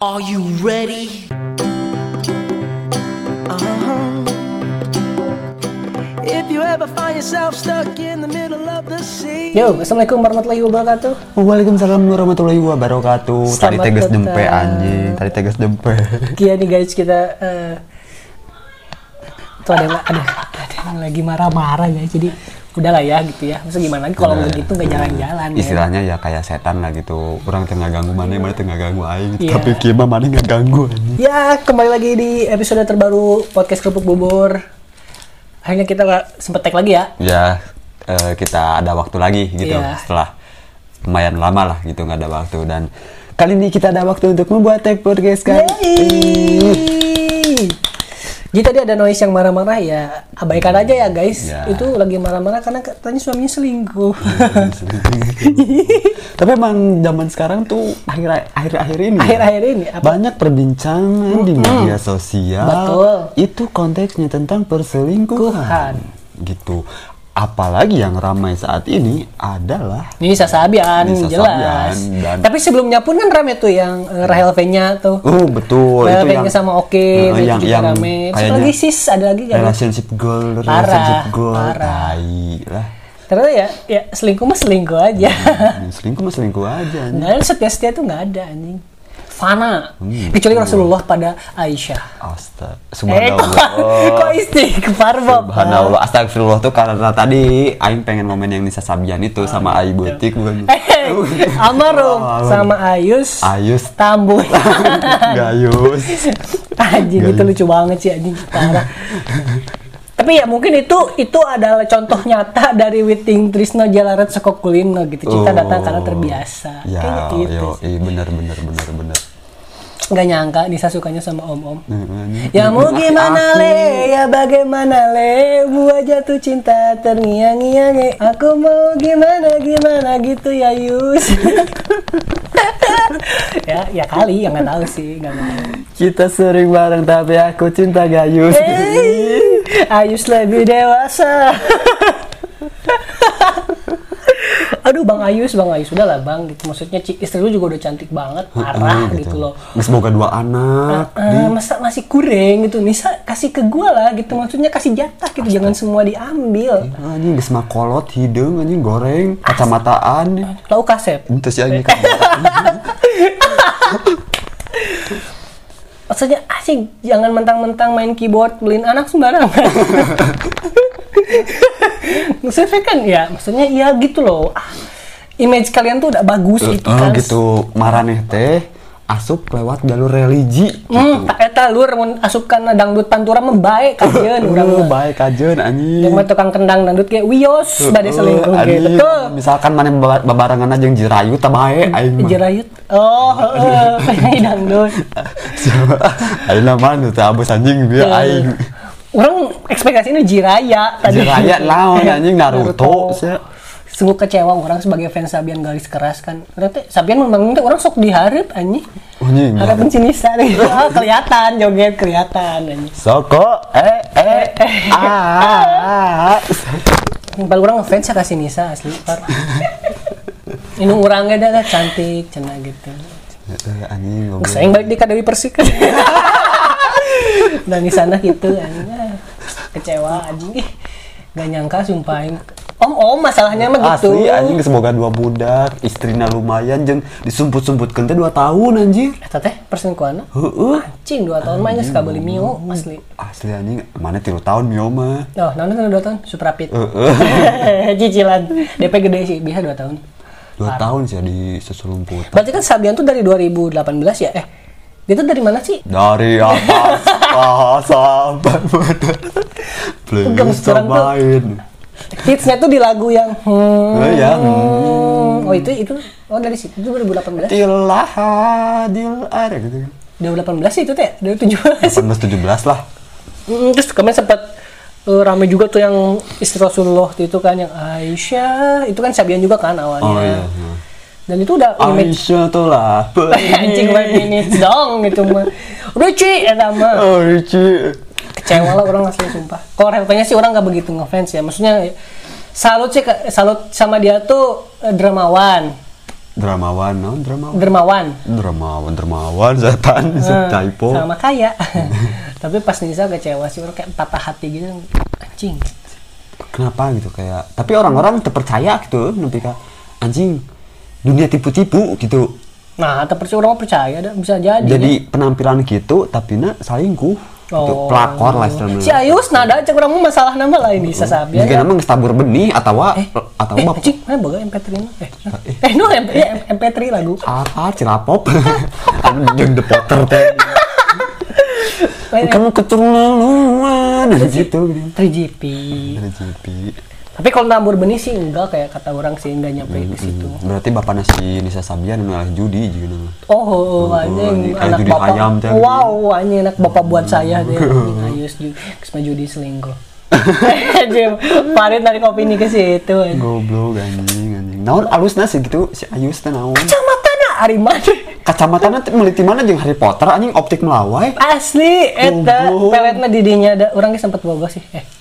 Are you ready? If you ever find yourself stuck in the middle of the sea. Yo, assalamualaikum warahmatullahi wabarakatuh. Waalaikumsalam warahmatullahi wabarakatuh. Tadi Selamat tegas datang. dempe anjing, tadi tegas dempe. Kia nih guys kita eh tuh ada yang ada, ada yang lagi marah-marah guys. Jadi udahlah ya gitu ya. Masa gimana lagi kalau nggak gitu nggak jalan-jalan ya. Istilahnya ya kayak setan lah gitu. Orang tengah ganggu mana, mana tengah ganggu aing. Iya. Tapi kima mana nggak ganggu anjing. Ya, kembali lagi di episode terbaru podcast kerupuk bubur. Akhirnya kita sempet tag lagi ya. Ya eh, kita ada waktu lagi gitu Iya. setelah lumayan lama lah gitu nggak ada waktu dan kali ini kita ada waktu untuk membuat tag podcast kan. Jadi tadi ada noise yang marah-marah ya abaikan aja ya guys. Ya. Itu lagi marah-marah karena katanya suaminya selingkuh. Tapi emang zaman sekarang tuh akhir akhir akhir ini ya, Akhir-akhir ini apa? banyak perbincangan di media sosial Betul. itu konteksnya tentang perselingkuhan gitu apalagi yang ramai saat ini adalah Nisa Sabian Nisa jelas. Sabian, dan- Tapi sebelumnya pun kan rame tuh yang eh, Rahel V-nya tuh. oh betul Rahel itu yang sama Oke, eh, itu yang juga yang rame. Terus kayaknya lagi sis ada lagi kan? relationship goal Parah, relationship goal parah. tai lah Ternyata ya, ya selingkuh mah selingkuh aja. Hmm, selingkuh mah selingkuh aja. Nggak ada setia-setia tuh nggak ada anjing. Fana. Hmm, Kecuali Rasulullah pada Aisyah. Astaga, Eh, kok, subhanallah kok istighfar, Bapak? Subhanallah, astagfirullah tuh karena tadi Aing pengen momen yang Nisa Sabian itu sama Ayu Butik bukan? Eh, Amarum Oh, sama Ayus Ayus Tambun. Gayus. anjing itu lucu banget sih anjing parah. Tapi ya mungkin itu itu adalah contoh nyata dari Witing Trisno Jalaret Sekok Kulino gitu. Cinta Oh. datang karena terbiasa. Ya, Kayak gitu. yo, iya bener bener bener bener. Gak nyangka Nisa sukanya sama om-om. Hmm, Ya mau Aki-aki. gimana le, ya bagaimana le, buat jatuh cinta terngiang-ngiang. Aku mau gimana gimana gitu ya Yus. ya ya kali, yang nggak tahu sih, nggak tahu. Kita sering bareng tapi aku cinta Gayus. Eh, Ayus lebih dewasa. Aduh Bang Ayus, Bang Ayus udah lah Bang gitu. Maksudnya istri lu juga udah cantik banget, parah gitu loh. Semoga dua anak. Eh, masa masih kurang gitu Nisa kasih ke gua lah gitu maksudnya kasih jatah gitu jangan semua diambil Anjing geus kolot hidung anjing goreng kacamataan. lau kasep Itu sih anjing kan. maksudnya asing jangan mentang-mentang main keyboard beliin anak sembarangan maksudnya kan ya maksudnya ya gitu loh Ah, image kalian tuh udah bagus itu Oh kan gitu, maraneh teh asup lewat jalur religi. hmm, tak eta lur mun asupkan dangdut pantura mah bae kajeun urang Oh, mah baik aja anjing. yang mah tukang kendang dangdut kayak wios bade selingkuh Eh, gitu tuh Misalkan mana baba- babarengan aja yang jirayu tah bae aing mah. Jerayut. Oh, heeh. penyanyi dangdut. Aing mah teh abus anjing bieu aing. Orang ekspektasinya Jiraya tadi. Jiraya naon anjing Naruto. Sungguh kecewa orang sebagai fans Sabian garis keras kan. Teh Sabian memang teh orang sok diharap anjing. Anjing. Harapin si Nisa nih. Oh, kelihatan joget kelihatan anjing. Soko eh eh ah. Yang paling orang ngefans ya kasih Nisa asli. Ini orangnya dah cantik, cenah gitu. Eh, Anjing goblok. Saya yang balik di Dewi Persik kan. Dan di sana gitu anjing. Kecewa anjing. Gak nyangka sumpah. Om om masalahnya mah gitu. Asli anjing semoga dua budak, istrina lumayan jeung disumput-sumputkeun teh 2 tahun anjing. Eta teh perselingkuhan Heeh. anjing 2 tahun mah geus kabeli mio asli. Asli anjing mana 3 tahun mio mah. Oh, naon kan 2 tahun Suprapit. Heeh. Cicilan DP gede sih, bisa 2 tahun. 2 tahun sih di seselumput. Berarti kan Sabian tuh dari 2018 ya? Eh, dia tuh dari mana sih? Dari atas sampai pada Please cobain. Hitsnya tuh di lagu yang hmm, Oh ya Oh itu itu. Oh dari situ itu 2018. Tilah hadil ada gitu kan? 2018 sih itu teh, 2017. 18 17 lah. Mm, terus kemarin sempat eh, rame juga tuh yang istri Rasulullah itu kan yang Aisyah. Itu kan Sabian juga kan awalnya. Oh iya Dan itu udah image Aisyah tuh lah anjing one minutes dong itu mah. Ruci eta mah. Oh Rici Kecewa lah orang asli sumpah. Kalau Relvanya sih orang nggak begitu ngefans ya. Maksudnya salut sih salut sama dia tuh eh, dramawan. Dramawan, non dramawan. dermawan Dramawan, dermawan, setan, Eh, typo. sama kaya tapi pas Nisa kecewa sih orang kayak patah hati gitu anjing Kenapa gitu kayak? Tapi orang-orang terpercaya gitu, nanti anjing dunia tipu-tipu gitu. nah tapi orang mah percaya dah bisa jadi Jadi penampilan gitu, tapi nak selingkuh. Gitu. Oh. Pelakor lah istilahnya. si Ayus nada cek orang masalah nama lah ini sasabian Jika nama ngestabur benih atau eh atau eh, apa? anjing mana boga MP3 mah eh eh no MP, eh, MP3 lagu Apa cirapop? Anjing the Potter teh. Kamu keterlaluan gitu. 3GP Dari GP. Tapi kalau nabur benih sih enggak kayak kata orang sih enggak nyampe ke situ Berarti bapaknya si Nisa Sabian malah judi juga nama. Oh, anjing ini anak judi bapak. ayam. Wow, anjing anak bapak buat saya deh. Anjing Ayus ju- kesma judi selingkuh. Anjing, Farid dari kopi ini ke situ. anjing. Goblok anjing anjing. Naon alusna sih gitu si Ayus teh naon? Kacamata na ari mana? Kacamatana teh meliti mana jeung Harry Potter anjing optik melawai. Asli, eta peletna didinya ada orang sempat boga sih. Eh,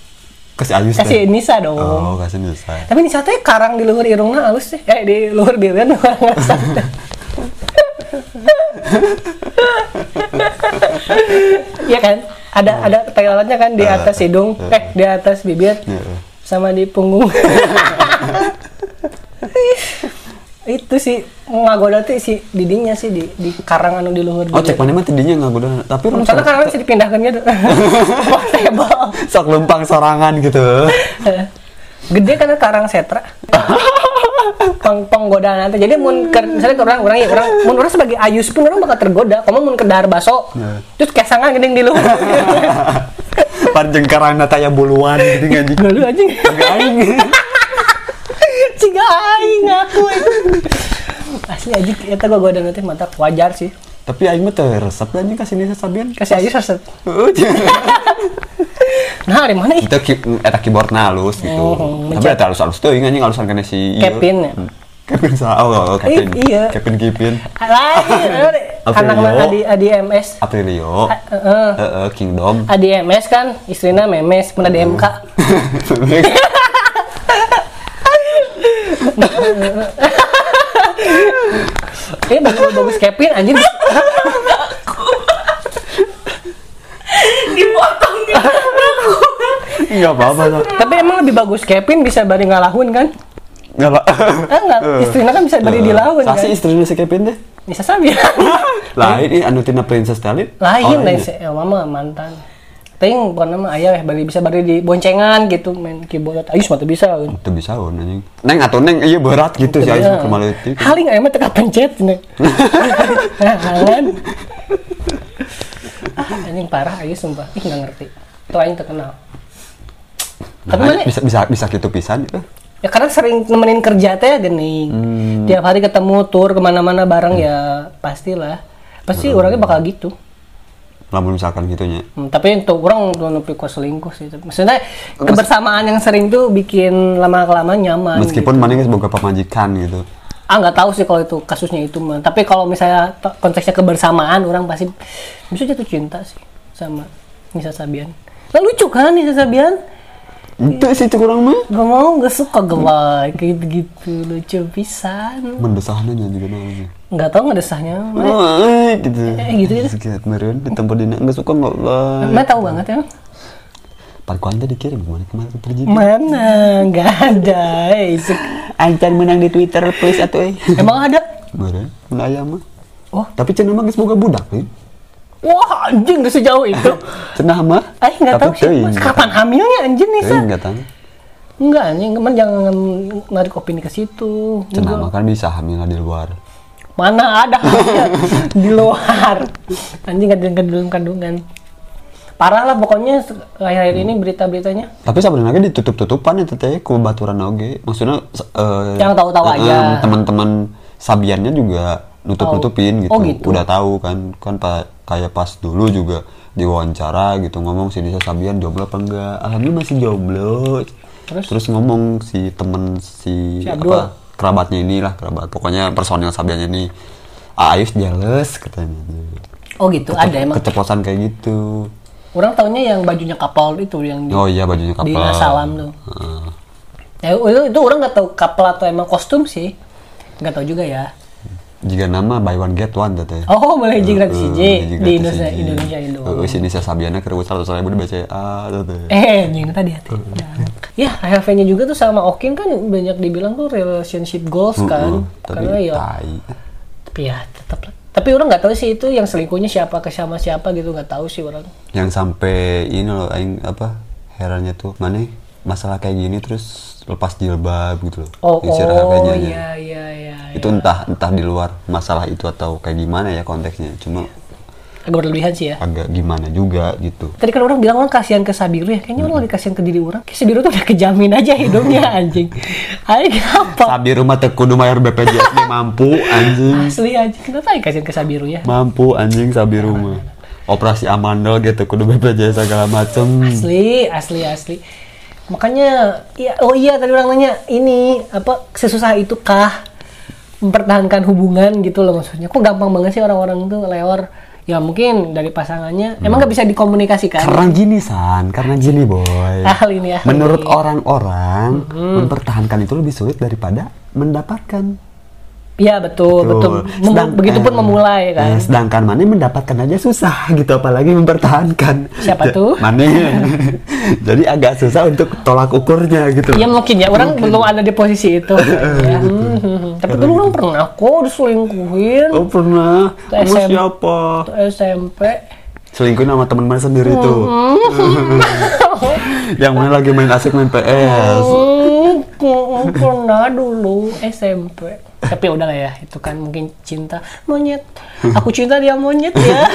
Kasih Ayus kasih teh. Nisa dong. Oh, kasih Nisa. Tapi Nisa teh karang di luhur irungna halus sih. Eh, di luhur dirian orang ngerasa. Iya kan? Ada ada tailannya kan di atas hidung, eh di atas bibir, Iya. sama di punggung. itu sih ngagoda tuh si didinya sih di di karang anu di luhur Oh, cek mana mah tidinya nggak goda. Tapi orang Soalnya karang sih dipindahkan gitu. Sok lempang sorangan gitu. Gede karena karang setra. peng penggoda nanti jadi mun ke, misalnya ke orang orang ya orang mun orang sebagai ayus pun orang bakal tergoda kamu mun ke dahar baso Ya. terus kesangan gede di luar Panjang karang nata ya buluan gitu anjing. dulu aja Enggak aing. Ciga aing aku asli aja kita gua goda nanti mantap wajar sih Tapi aing mah teu resep anjing kasih Nisa Sabian. kasih aja resep nah dari mana Itu ki- eta keyboard halus gitu. Oh, Tapi eta halus-halus teuing anjing halusan kana si. Kevin ya? Hmm. Kevin sa oh, oh, Kevin. Eh, iya. Kevin Kevin. lain anak adi adi MS Aprilio. Heeh. Heeh, Kingdom. adi MS kan istrinya memes pernah DMK Eh bagus bagus Kevin anjir. dipotong dia Enggak apa-apa lah. Tapi emang lebih bagus Kevin bisa bari ngalahun kan? Enggak lah. Ah enggak, istrinya kan bisa bari dilahun kan? Sasi istrinya si Kevin deh. Bisa sabi. Lain ini anu tina Princess Talib. Lain Oh, lain sih, ya, mama mantan. Ting, bukan nama ayah ya bari bisa bari di boncengan gitu main keyboard. Ayus mah teu bisa. kan? Itu bisa on anjing. Neng atau neng iya berat gitu sih Iya. Ais kemaleutik. Haling aya mah teu pencet nih. Nah, kan. Ah, anjing parah Ayus sumpah. Ih enggak ngerti. Tuh aing terkenal. Tapi Nah, mana bisa bisa bisa gitu pisan itu. Ya karena sering nemenin kerja teh gening. Hmm. Tiap hari ketemu tur ke mana-mana bareng ya pastilah. Pasti Hmm. orangnya bakal gitu. Lamun misalkan gitunya. Hmm, tapi untuk orang tuh nepi ku selingkuh sih. Maksudnya kebersamaan yang sering tuh bikin lama kelamaan nyaman. Meskipun gitu. mana boga pamajikan gitu. ah nggak tahu sih kalau itu kasusnya itu mah. Tapi kalau misalnya konteksnya kebersamaan orang pasti bisa jatuh cinta sih sama Nisa Sabian. Nah, lucu kan Nisa Sabian? Itu sih cek urang mah. Gak mau, gak suka gelai kayak gitu lucu pisan. Mendesahna nya juga namanya. Nggak tahu nggak desahnya. Mana, Oh, eh, gitu. Eh, gitu, gitu. Meureun di tempat dina enggak suka enggak lah. mana tahu banget ya? Parkuan teh dikirim ke mana ke mana pergi. Mana? Nggak ada. eh, Ancan menang di Twitter please atuh eh. Emang ada? Meureun, mun aya mah. Oh, Tapi cenah mah geus boga budak nih. wah anjing gak sejauh itu. Cenah mah. Eh nggak tahu sih. nggak kapan hamilnya anjing. Nisa? Teuing, nggak tahu. Enggak anjing, teman jangan narik opini ke situ. Cenah mah kan bisa hamil di luar. Mana ada di luar. Anjing ada dalam kandungan. Parah lah pokoknya akhir-akhir ini berita-beritanya. Tapi sebenarnya ditutup-tutupan itu teh ku baturan oge. Maksudnya eh, Yang tahu-tahu eh, aja. eh, Teman-teman Sabiannya juga nutup-nutupin gitu. Oh, gitu. Udah tahu kan kan pa, kayak pas dulu juga diwawancara gitu ngomong si Nisa Sabian jomblo apa enggak. Alhamdulillah masih jomblo. Terus? ngomong si temen si, Si Abdul. apa kerabatnya inilah kerabat pokoknya personil Sabiannya ini "Ah, Ayus jealous katanya. Oh gitu, ada emang. Keceplosan kayak gitu. Orang taunya yang bajunya kapal itu yang di, Oh iya bajunya kapal. di Salam tuh. Heeh. Ya, itu, itu orang nggak tahu kapal atau emang kostum sih. Nggak tahu juga ya. Jika nama buy one get one teh Oh, boleh hiji gratis hiji di Indonesia. Indonesia Indo. Sini saya Sabiana keur seratus ribu dibaca A teh Eh, yang tadi hati. Ya, HLV-nya juga tuh sama Okin kan banyak dibilang tuh relationship goals kan. Heeh, tapi Karena ya, tai. tapi ya tetap. Tapi orang nggak tahu sih itu yang selingkuhnya siapa ke sama siapa gitu nggak tahu sih orang. yang sampai ini loh aing apa herannya tuh mana masalah kayak gini terus lepas jilbab gitu loh Oh, oh, iya. Itu entah entah di luar masalah itu atau kayak gimana ya konteksnya cuma Agak berlebihan sih ya. agak gimana juga gitu Tadi kan orang bilang orang kasihan ke Sabiru ya. Kayaknya orang lebih kasihan ke diri orang. Kayak Sabiru tuh udah kejamin aja hidupnya anjing. Ayo kenapa? Sabi rumah teh kudu bayar BPJS nih mampu anjing Asli anjing. Kenapa ya kasihan ke Sabiru ya? mampu anjing Sabi rumah operasi amandel gitu kudu BPJS segala macem Asli, asli, asli. Makanya, ya, oh iya tadi orang nanya, ini apa sesusah itu kah mempertahankan hubungan gitu loh maksudnya. Kok gampang banget sih orang-orang tuh lewat ya mungkin dari pasangannya emang nggak bisa dikomunikasikan karena gini san karena gini boy ahli ini ahli. menurut orang-orang mempertahankan itu lebih sulit daripada mendapatkan Iya betul, betul. Mem- Sedang- Begitupun eh, memulai kan. eh, sedangkan Mane mendapatkan aja susah gitu, apalagi mempertahankan. Siapa Ja- tuh? Mane. Jadi agak susah untuk tolak ukurnya gitu. Iya mungkin ya, orang belum ada di posisi itu. ya. Hmm, hmm, hmm. Tapi dulu orang pernah kok diselingkuhin Oh pernah. Sama SM. siapa? SMP. Selingkuhin sama teman mana sendiri tuh. Hmm. Yang mana lagi main asik main PS. Hmm, hmm, pernah dulu SMP. Tapi udah lah ya, itu kan mungkin cinta monyet. Aku cinta dia monyet ya.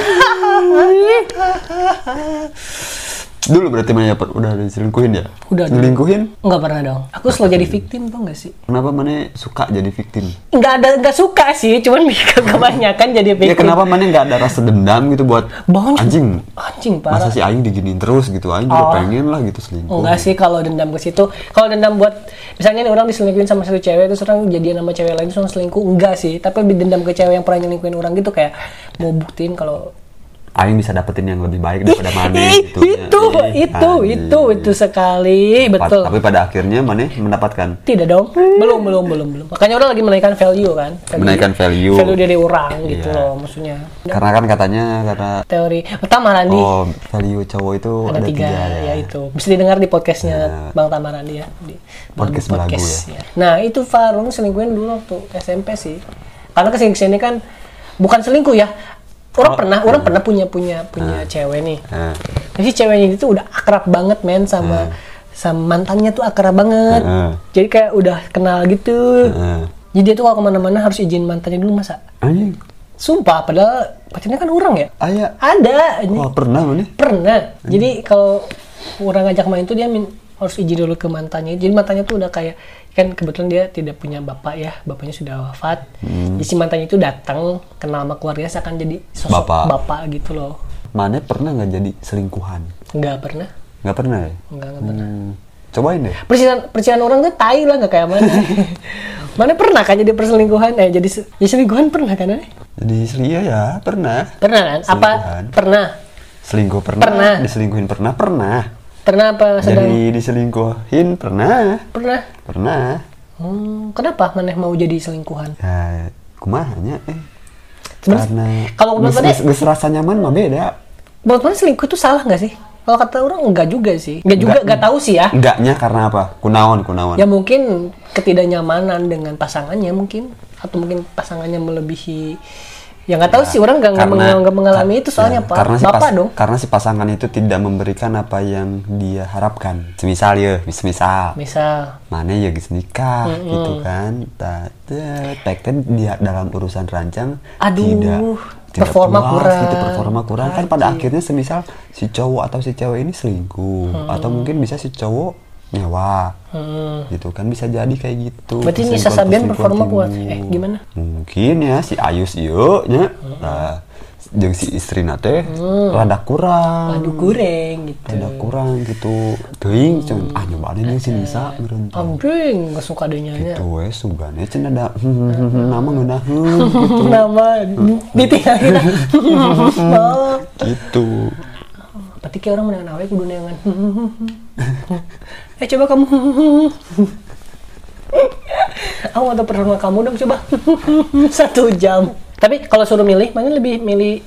Dulu berarti Mane per- udah diselingkuhin ya? Udah dulu. Selingkuhin? Enggak pernah dong. Aku selalu jadi victim tuh enggak sih? Kenapa Mane suka jadi victim? Enggak ada enggak suka sih, cuman kebanyakan jadi victim. Ya kenapa Mane nggak ada rasa dendam gitu buat Banyak. anjing? Anjing Masa parah. si Aing diginiin terus gitu? Aing juga Oh. pengen lah gitu selingkuh. Enggak sih kalau dendam ke situ. Kalau dendam buat misalnya nih orang diselingkuhin sama satu cewek terus orang jadian sama cewek lain terus orang selingkuh enggak sih. Tapi lebih dendam ke cewek yang pernah nyelingkuhin orang gitu kayak mau buktiin kalau Aing bisa dapetin yang lebih baik daripada Mane gitu. itu Ih, itu anjing. itu itu sekali Pa- betul. Tapi pada akhirnya Mane mendapatkan Tidak dong, belum belum belum belum. Makanya orang lagi menaikkan value kan. Menaikkan value. Value dari orang gitu Iya. loh maksudnya. karena kan katanya karena Teori pertama Randi oh value cowok itu ada, tiga, ya itu bisa didengar di podcastnya Nah. Bang Tamarandi ya di Podcast Belagu Belagu ya. Nah itu Farung selingkuhin dulu waktu SMP sih. Karena ke sini ke sini kan bukan selingkuh ya. Orang Oh, pernah orang pernah punya punya punya cewek nih. eh, Jadi ceweknya itu udah akrab banget men sama sama mantannya tuh akrab banget. Heeh. Jadi kayak udah kenal gitu. eh. Jadi dia tuh kalau ke mana-mana harus izin mantannya dulu masa. anjing Sumpah, padahal pacarnya kan orang ya. ayah Ada. ini. oh pernah Mane Pernah. Jadi kalau orang ngajak main tuh dia min- harus izin dulu ke mantannya. Jadi mantannya tuh udah kayak kan kebetulan dia tidak punya bapak ya, bapaknya sudah wafat. Hmm. Jadi si mantannya itu datang kenal sama keluarga seakan jadi sosok Bapak. bapak, gitu loh. Mane pernah nggak jadi selingkuhan Enggak pernah. nggak pernah ya Enggak, enggak pernah. Hmm, cobain deh Percayaan, percayaan orang tuh tai lah nggak kayak mana. mana pernah kan jadi perselingkuhan? Eh jadi, jadi selingkuhan pernah kan? eh? jadi selia ya pernah Pernah kan? Apa? Pernah. selingkuh pernah, Pernah. diselingkuhin pernah pernah Pernah apa sedang? jadi diselingkuhin pernah Pernah. pernah Hmm, kenapa maneh mau jadi selingkuhan? ya kumahanya eh Sebenarnya, karena kalau menurut ges, Mane- ges, ges rasa nyaman mah beda Menurut mana selingkuh itu salah nggak sih? Kalau kata orang enggak juga sih. Enggak juga, enggak tahu sih ya. enggaknya karena apa kunaon kunaon Ya mungkin ketidaknyamanan dengan pasangannya mungkin atau mungkin pasangannya melebihi ya nggak tahu sih orang nggak mengal- nggak mengalami itu soalnya ya, pak. karena si bapak dong. karena si pasangan itu tidak memberikan apa yang dia harapkan. Semisal ya misal misal. Mana ya guys nikah gitu kan. Tak tekten dia dalam urusan rancang Aduh, tidak tidak performa puas kurang. gitu performa kurang. Kan pada akhirnya semisal si cowok atau si cewek ini selingkuh. Atau mungkin bisa si cowok nyawa hmm. gitu kan bisa jadi kayak gitu. Berarti Nisa Sabian performa kuat eh gimana? Mungkin ya si Ayus yuk nya. Nah, jeung si istri nate rada kurang. Aduh goreng gitu. Rada kurang gitu. Teuing cuman ah nyobaan ini si Nisa meureun teh. anjing nggak suka deh nyanyi gitu we sugane cenah ada hmm, hmm, hmm, hmm, nama ngeunah hmm, gitu. Nama ditinggalin oh. Gitu. Berarti kayak orang menangan awe kudu neangan eh coba kamu Aku mau tahu personal kamu dong coba. Satu jam. Tapi kalau suruh milih, mana lebih milih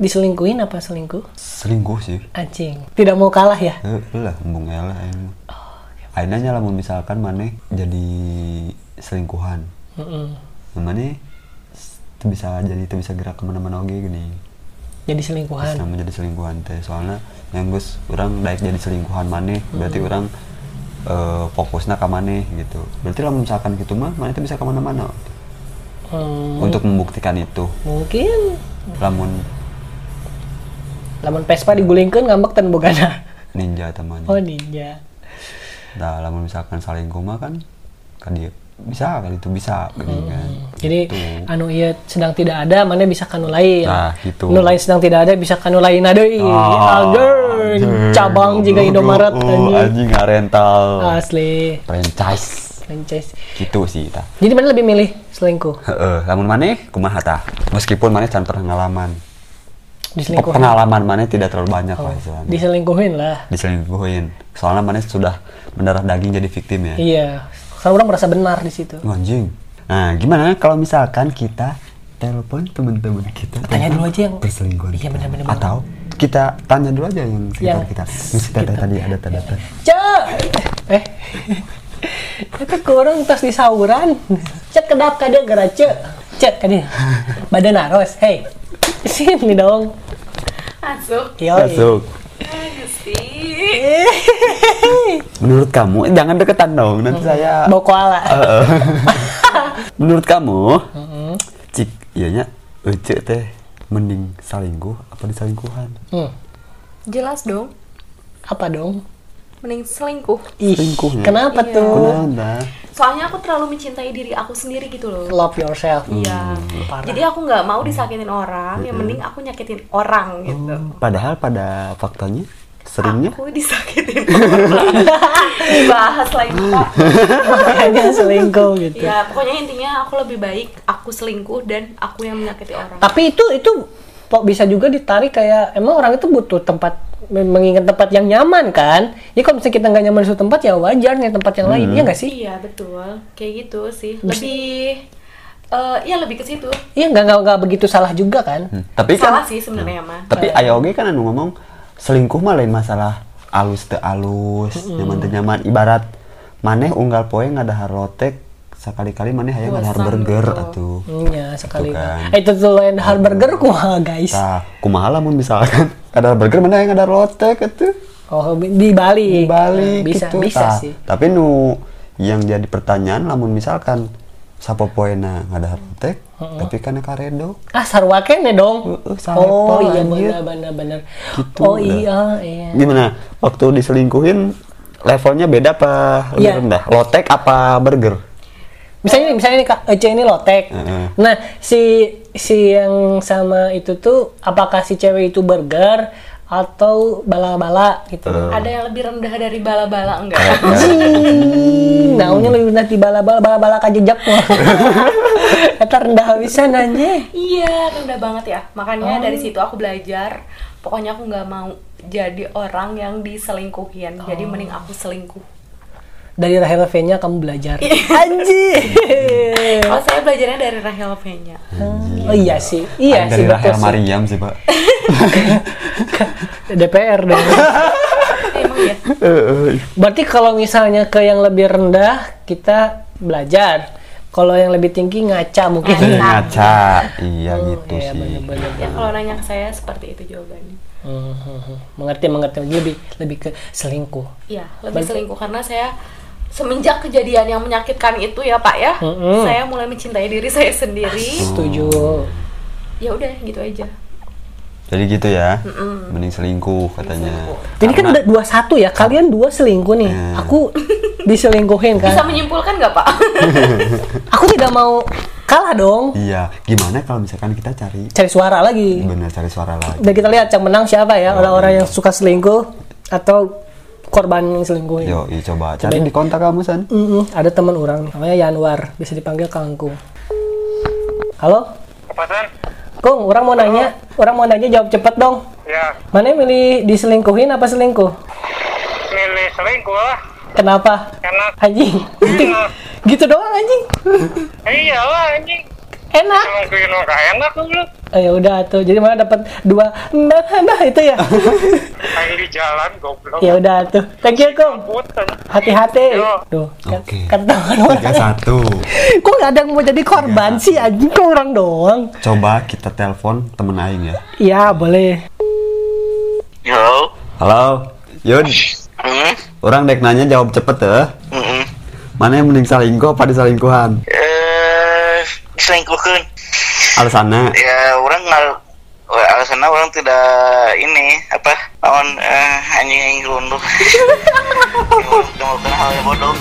diselingkuhin apa selingkuh? Selingkuh sih. Anjing. Tidak mau kalah ya? Eh, lah, embung elah emang. Oh, iya. Akhirnya lah misalkan mana jadi selingkuhan. Mm-mm. Mana itu bisa jadi itu bisa gerak ke mana-mana oke gini. Jadi selingkuhan. Bisa menjadi selingkuhan teh. Soalnya yang gus orang daik jadi selingkuhan mana berarti orang eh, fokusnya ke mana gitu. Berarti lah misalkan gitu mah mana itu bisa ke mana-mana Hmm, untuk membuktikan itu. mungkin Lamun lamun Vespa digulingkeun ngambek tan bogana. ninja teman. Oh ninja. Nah, lamun misalkan selingkuh mah kan kan dia bisa kali itu bisa gini kan. Jadi Gitu. anu iya sedang tidak ada, mana bisa kanu lain. Nah, gitu. Nu lain sedang tidak ada bisa kanu lain ada deui. Ah, anjing. cabang juga Indomaret Oh, anjing. anjing rental Asli franchise franchise. gitu sih ta Jadi mana lebih milih selingkuh? Heeh, lamun maneh kumaha tah meskipun maneh can pengalaman Diselingkuhin. pengalaman maneh tidak terlalu banyak lah istilahnya Diselingkuhin lah. diselingkuhin soalnya maneh sudah mendarah daging jadi victim ya Iya. Karena orang merasa benar di situ. anjing nah gimana kalau misalkan kita telepon teman-teman kita Tanya dulu aja yang- perselingkuhan Iya, kita. benar-benar. atau kita tanya dulu aja yang sekitar Yang kita yang sekitar tadi ada data-data Cek. Eh. Itu kurang tas di sauran. Cek kedap kada gara cek. Cek kada. Badan aros. Hey. Sini dong. Masuk. Yo. masuk menurut kamu eh, jangan deketan dong nanti saya Bau koala. Heeh. Menurut kamu, cik, iya nya, ece teh mending salingkuh apa disalingkuhan? Hmm. Jelas dong. Apa dong? Mending selingkuh. Ih, Selingkuh ya? kenapa Iya. tuh? Kenapa? Soalnya aku terlalu mencintai diri aku sendiri gitu loh. Love yourself. Iya. Parah. Jadi aku nggak mau disakitin orang, yang mending aku nyakitin orang gitu. Padahal pada faktanya seringnya Aku disakitin orang. Dibahas lagi pak. Makanya selingkuh gitu. Ya pokoknya intinya aku lebih baik aku selingkuh dan aku yang menyakiti orang. Tapi itu itu kok bisa juga ditarik kayak emang orang itu butuh tempat mengingat tempat yang nyaman kan? Ya kalau misalnya kita nggak nyaman di suatu tempat ya wajar nih tempat yang lain, ya nggak sih? Iya betul, kayak gitu sih. Lebih, eh ya lebih ke situ. Iya nggak nggak begitu salah juga kan? Hmm, tapi Salah kan sih sebenarnya mah. tapi ayo oge kan anu ngomong selingkuh mah lain masalah alus teu alus, nyaman teu nyaman ibarat maneh unggal poe ngadahar lotek sekali-kali maneh hayang ngadahar burger gitu. atuh. Iya sekali. kan. Eh, itu tuh lain hal burger kumaha guys. Tah, kumaha lamun misalkan ada burger mana yang ada lotek atuh. Oh di Bali. di Bali bisa gitu bisa Tah, sih. tapi nu yang jadi pertanyaan lamun misalkan sapo poena ada tek tapi kan karedo Ah sarwa kene dong. Heeh, sarepel, oh iya benar benar benar. Gitu, oh iya iya. gimana waktu diselingkuhin levelnya beda apa lebih Iya. rendah lotek apa burger Misalnya misalnya nih Kak Ece ini lotek. Heeh. Nah, si si yang sama itu tuh apakah si cewek itu burger atau bala-bala gitu. Ada yang lebih rendah dari bala-bala enggak? Naunya lebih rendah di bala-bala bala-bala kajejak mah. Eta rendah habisan anjing. iya, rendah banget ya. Makanya Oh. dari situ aku belajar. Pokoknya aku nggak mau jadi orang yang diselingkuhin. Jadi mending Oh. aku selingkuh. Dari Rahel V-nya kamu belajar. Iya. Anjing. Kalau saya belajarnya dari Rahel V-nya. Oh iya sih. Iya Ada sih dari Rahel sih. Mariam sih pak DPR dong. Emang ya? Berarti kalau misalnya ke yang lebih rendah kita belajar. Kalau yang lebih tinggi ngaca mungkin. Ngaca. ngaca iya Oh, gitu iya, sih bener-bener. Ya kalau nanya ke saya seperti itu jawabannya. Hmm, hmm, hmm. mengerti mengerti lebih lebih ke selingkuh. Iya, lebih selingkuh karena saya semenjak kejadian yang menyakitkan itu ya Pak ya, Mm-mm. saya mulai mencintai diri saya sendiri. Setuju. Ya udah gitu aja. Jadi gitu ya mending selingkuh katanya Jadi kan udah dua satu ya, kalian dua selingkuh nih. Hmm. Aku diselingkuhin Bisa kan. menyimpulkan nggak Pak? Aku tidak mau kalah dong. iya gimana kalau misalkan kita cari Cari suara lagi. bener cari suara lagi Dan kita lihat yang menang siapa ya, orang-orang yang suka selingkuh atau korban yang selingkuhin. Yo, iya coba cari di kontak kamu san. Mm-mm, ada teman orang namanya Januar, bisa dipanggil Kangkung. Halo, Apa San? Kung, orang mau nanya, orang mau nanya jawab cepet dong. Ya, Mana yang milih diselingkuhin apa selingkuh? milih selingkuh lah. Kenapa? Karena Anjing, gitu doang anjing Iya lah anjing. Enak. Gue gak enak lu. oh, ya udah tuh jadi mana dapat dua nah, nah itu ya? Main di jalan goblok. ya udah tuh. Thank you kong. Hati-hati. Tuh kan, Oke. kan tahuan orang. Tiga satu. Kok nggak ada yang mau jadi korban sih anjing? Kok orang doang? Coba kita telepon temen aing ya. Ya boleh. Yo. halo. Yun. Hmm. orang dek nanya jawab cepet ya. Hmm. mana yang mending salingkuh apa disalingkuhan Eh, diselingkuhkan. alasannya Ya orang ngal alasannya orang tidak ini apa lawan eh, anjing yang. Cuma hal yang bodoh.